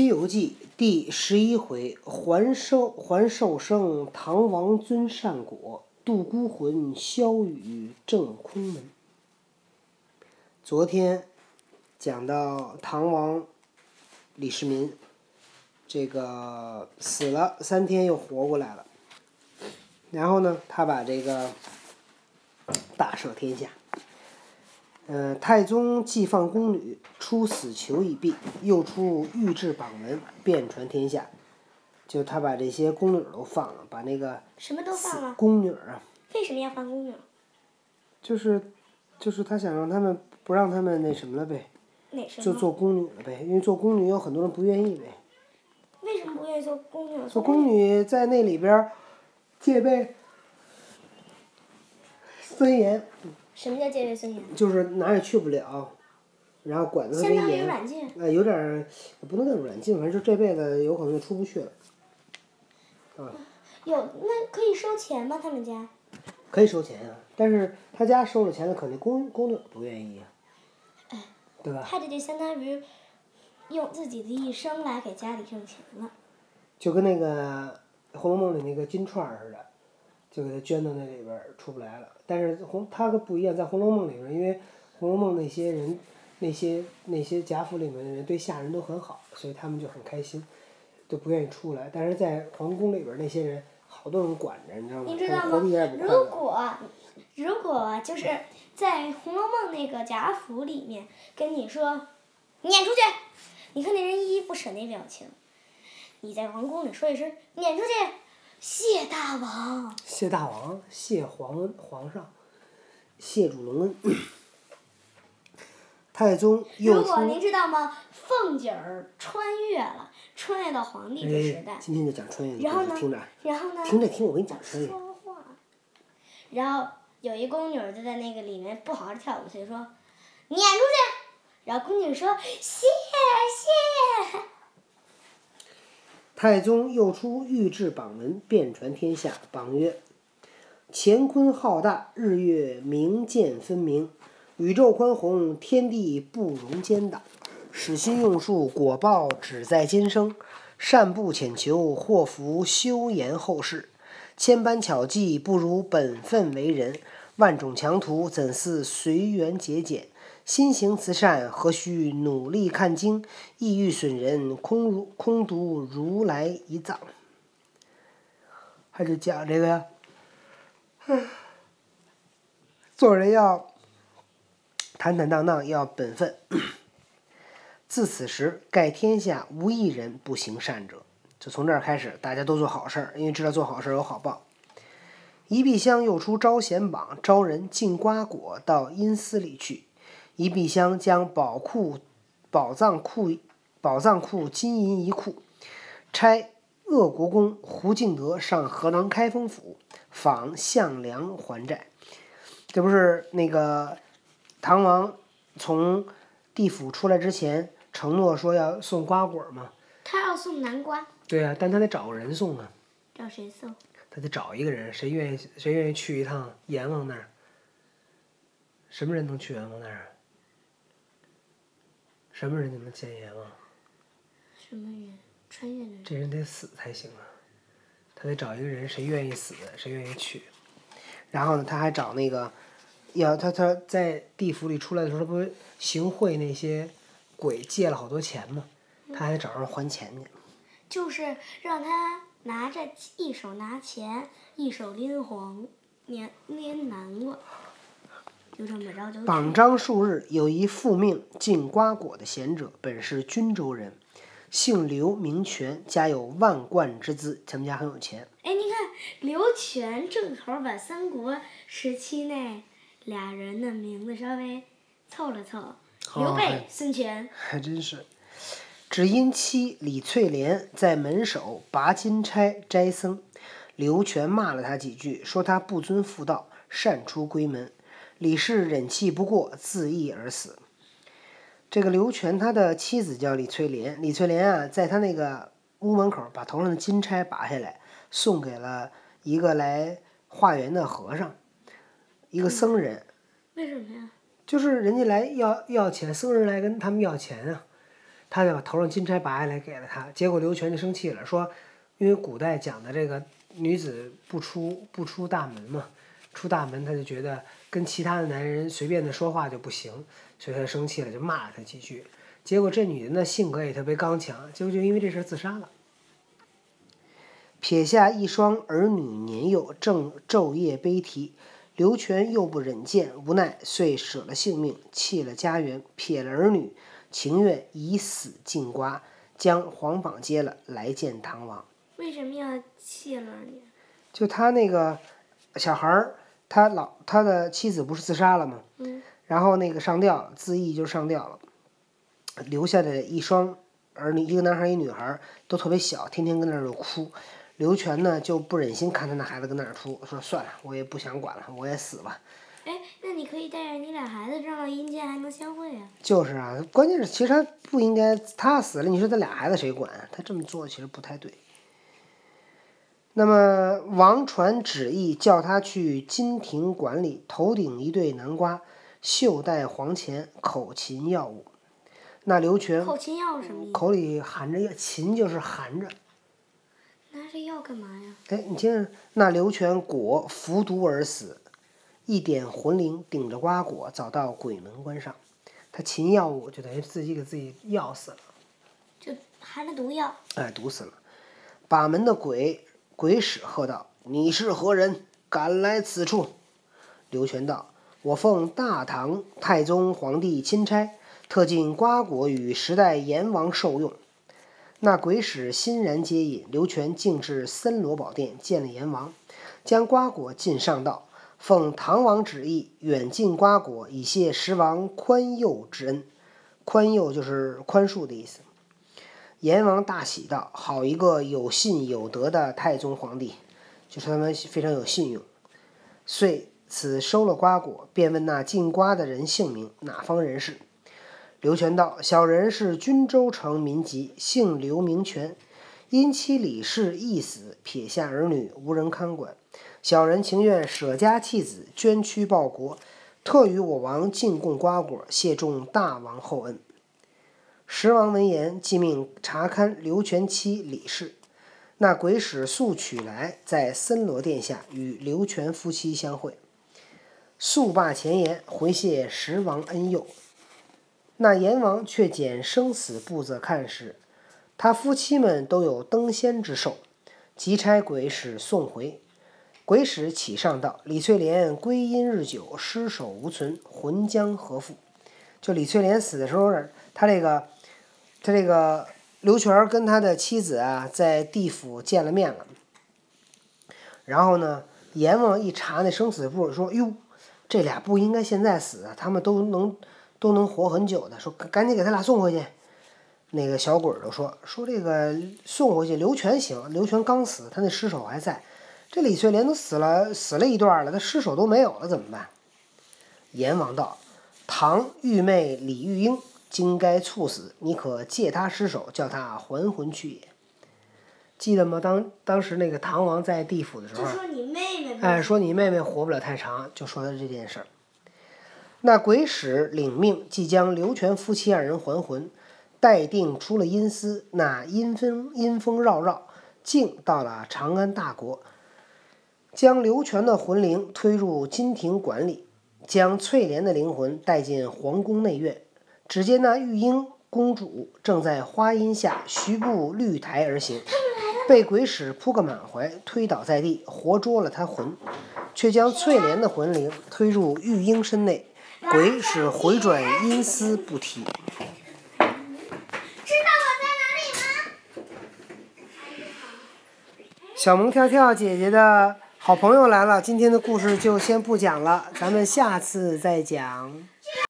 西游记》第十一回，还寿还寿生，唐王尊善果，渡孤魂，消雨正空门。昨天讲到唐王李世民，这个死了三天又活过来了，然后呢，他把这个大赦天下。呃，太宗既放宫女，出死囚已毕，又出御制榜文，遍传天下。就他把这些宫女都放了，把那个什么都放了。宫女啊，为什么要放宫女？就是，就是他想让他们不让他们那什么了呗，哪什么？就做宫女了呗，因为做宫女有很多人不愿意呗。为什么不愿意做宫女？做宫女在那里边儿戒备森严，什么叫戒备森严？就是哪儿也去不了，然后管得特相当于别严。软禁。呃，有点儿不能叫软禁，反正就这辈子有可能就出不去了。有那可以收钱吗？他们家？可以收钱啊，但是他家收了钱了，肯定宫宫女不愿意啊，对吧？他这就相当于用自己的一生来给家里挣钱了。就跟那个《红楼梦》里那个金钏儿似的，就给他捐到那里边儿出不来了。但是红他可不一样，在《红楼梦》里边儿，因为《红楼梦》那些人，那些那些贾府里面的人对下人都很好，所以他们就很开心，都不愿意出来。但是在皇宫里边儿那些人，好多人管着，你知道吗？你知道吗如。果如果就是在《红楼梦》那个贾府里面跟你说撵出去，你看那人依依不舍那表情。你在皇宫里说一声撵出去，谢大王。谢大王，谢皇恩皇上，谢主隆恩。太宗又出如果，您知道吗？凤姐儿穿越了，穿越到皇帝的时哎代，，今天就讲穿越的然后呢故事，听着，然后呢？听着听，我给你讲穿越。说话。然后有一宫女就在那个里面不好好跳舞，所以说撵出去。然后宫女说谢谢。太宗又出御制榜文，遍传天下。榜曰：乾坤浩大，日月明鉴分明，宇宙宽宏，天地不容奸党。使心用术，果报只在今生。善不浅求，祸福休言后世。千般巧计，不如本分为人。万种强图，怎似随缘节俭？心行慈善，何须努力看经？意欲损人，空如空读如来一藏。他就讲这个呀，做人要坦坦荡荡，要本分。自此时，盖天下无一人不行善者。就从这儿开始，大家都做好事儿，因为知道做好事儿有好报。一壁香又出招贤榜，招人进瓜果到阴司里去。一壁香将宝库、宝藏库、宝藏库金银一库，差鄂国公胡敬德上河南开封府访项梁还债。这不是那个唐王从地府出来之前承诺说要送瓜果吗？他要送南瓜，对啊，但他得找个人送啊，找谁送？他得找一个人，谁愿意谁愿意去一趟阎王那儿？什么人能去阎王那儿啊？什么人就能见阎王？什么人？穿越的人。这人得死才行啊！他得找一个人，谁愿意死，谁愿意去。然后呢，他还找那个，要他他在地府里出来的时候，他不是行贿那些鬼借了好多钱吗？他还得找人还钱去。就是让他拿着一手拿钱，一手拎黄年拎南瓜，就这么着就去。榜章数日，有一复命进瓜果的贤者，本是均州人，姓刘名权，家有万贯之资，他们家很有钱。哎，你看刘权正好把三国时期那俩人的名字稍微凑了凑，刘备哎、孙权。还真是。只因妻李翠莲在门首拔金钗摘僧，刘全骂了他几句，说他不遵妇道，擅出闺门。李氏忍气不过，自缢而死。这个刘全他的妻子叫李翠莲，李翠莲啊，在他那个屋门口把头上的金钗拔下来，送给了一个来化缘的和尚，一个僧人。为什么呀？就是人家来要要钱，僧人来跟他们要钱啊，他就把头上金钗拔下来给了他。结果刘全就生气了，说，因为古代讲的这个女子不出不出大门嘛，出大门他就觉得跟其他的男人随便的说话就不行，所以他生气了，就骂了他几句。结果这女人的呢性格也特别刚强，结果就因为这事自杀了。撇下一双儿女年幼，正昼夜悲啼。刘全又不忍见，无奈遂舍了性命，弃了家园，撇了儿女，情愿以死尽瓜，将皇榜揭了，来见唐王。为什么要弃了儿女？就他那个小孩儿，他老他的妻子不是自杀了吗？嗯。然后那个上吊了，自缢就上吊了，留下的一双儿女，一个男孩儿，一女孩儿，都特别小，天天跟那儿就哭。刘全呢就不忍心看他那孩子跟那儿哭，说算了，我也不想管了，我也死吧。哎，那你可以带着你俩孩子，让阴间还能相会啊。就是啊，关键是其实他不应该，他死了，你说他俩孩子谁管？他这么做其实不太对。那么王传旨意叫他去金庭馆里，头顶一对南瓜，袖带黄钱，口噙药物。那刘全口噙药是什么意思？口里含着药，噙就是含着。拿着药干嘛呀？哎，你听着，那刘全果服毒而死，一点魂灵顶着瓜果，早到鬼门关上。他擒药物，就等于自己给自己药死了。就含着毒药。哎，毒死了。把门的鬼鬼使喝道：“你是何人？敢来此处？”刘全道：“我奉大唐太宗皇帝钦差，特进瓜果与时代阎王受用。”那鬼使欣然接引，刘全径至森罗宝殿见了阎王，将瓜果进上道，奉唐王旨意远进瓜果，以谢十王宽宥之恩。宽宥就是宽恕的意思。阎王大喜道：“好一个有信有德的太宗皇帝，就是他们非常有信用。”遂此收了瓜果，便问那进瓜的人姓名，哪方人士。刘全道：“小人是均州城民籍，姓刘名全，因妻李氏缢死，撇下儿女无人看管，小人情愿舍家弃子，捐躯报国，特与我王进贡瓜果，谢重大王厚恩。”时王闻言，即命查勘刘全妻李氏。那鬼使速取来，在森罗殿下与刘全夫妻相会，速罢前言，回谢时王恩佑。那阎王却捡生死簿子看时，他夫妻们都有登仙之寿，即差鬼使送回。鬼使启上道：“李翠莲归阴日久，尸首无存，魂将何复？”就李翠莲死的时候，他这个，他这个刘全跟他的妻子啊，在地府见了面了。然后呢，阎王一查那生死簿，说：“哟，这俩不应该现在死啊，他们都能。”都能活很久的，说赶紧给他俩送回去。那个小鬼儿就说说这个送回去，刘全行，刘全刚死，他那尸首还在。这李翠莲都死了，死了一段了，他尸首都没有了，怎么办？阎王道：唐玉妹李玉英今该猝死，你可借他尸首，叫他还魂去也。记得吗？当当时那个唐王在地府的时候，说你妹妹，哎，说你妹妹活不了太长，就说的这件事儿。那鬼使领命，即将刘全夫妻二人还魂，待定出了阴司，那阴风阴风绕绕，竟到了长安大国，将刘全的魂灵推入金庭馆里，将翠莲的灵魂带进皇宫内院。只见那玉英公主正在花荫下徐步绿苔而行，被鬼使扑个满怀，推倒在地，活捉了她魂，却将翠莲的魂灵推入玉英身内。鬼使回转阴司不提。知道我在哪里吗？小萌跳跳姐姐的好朋友来了，今天的故事就先不讲了，咱们下次再讲。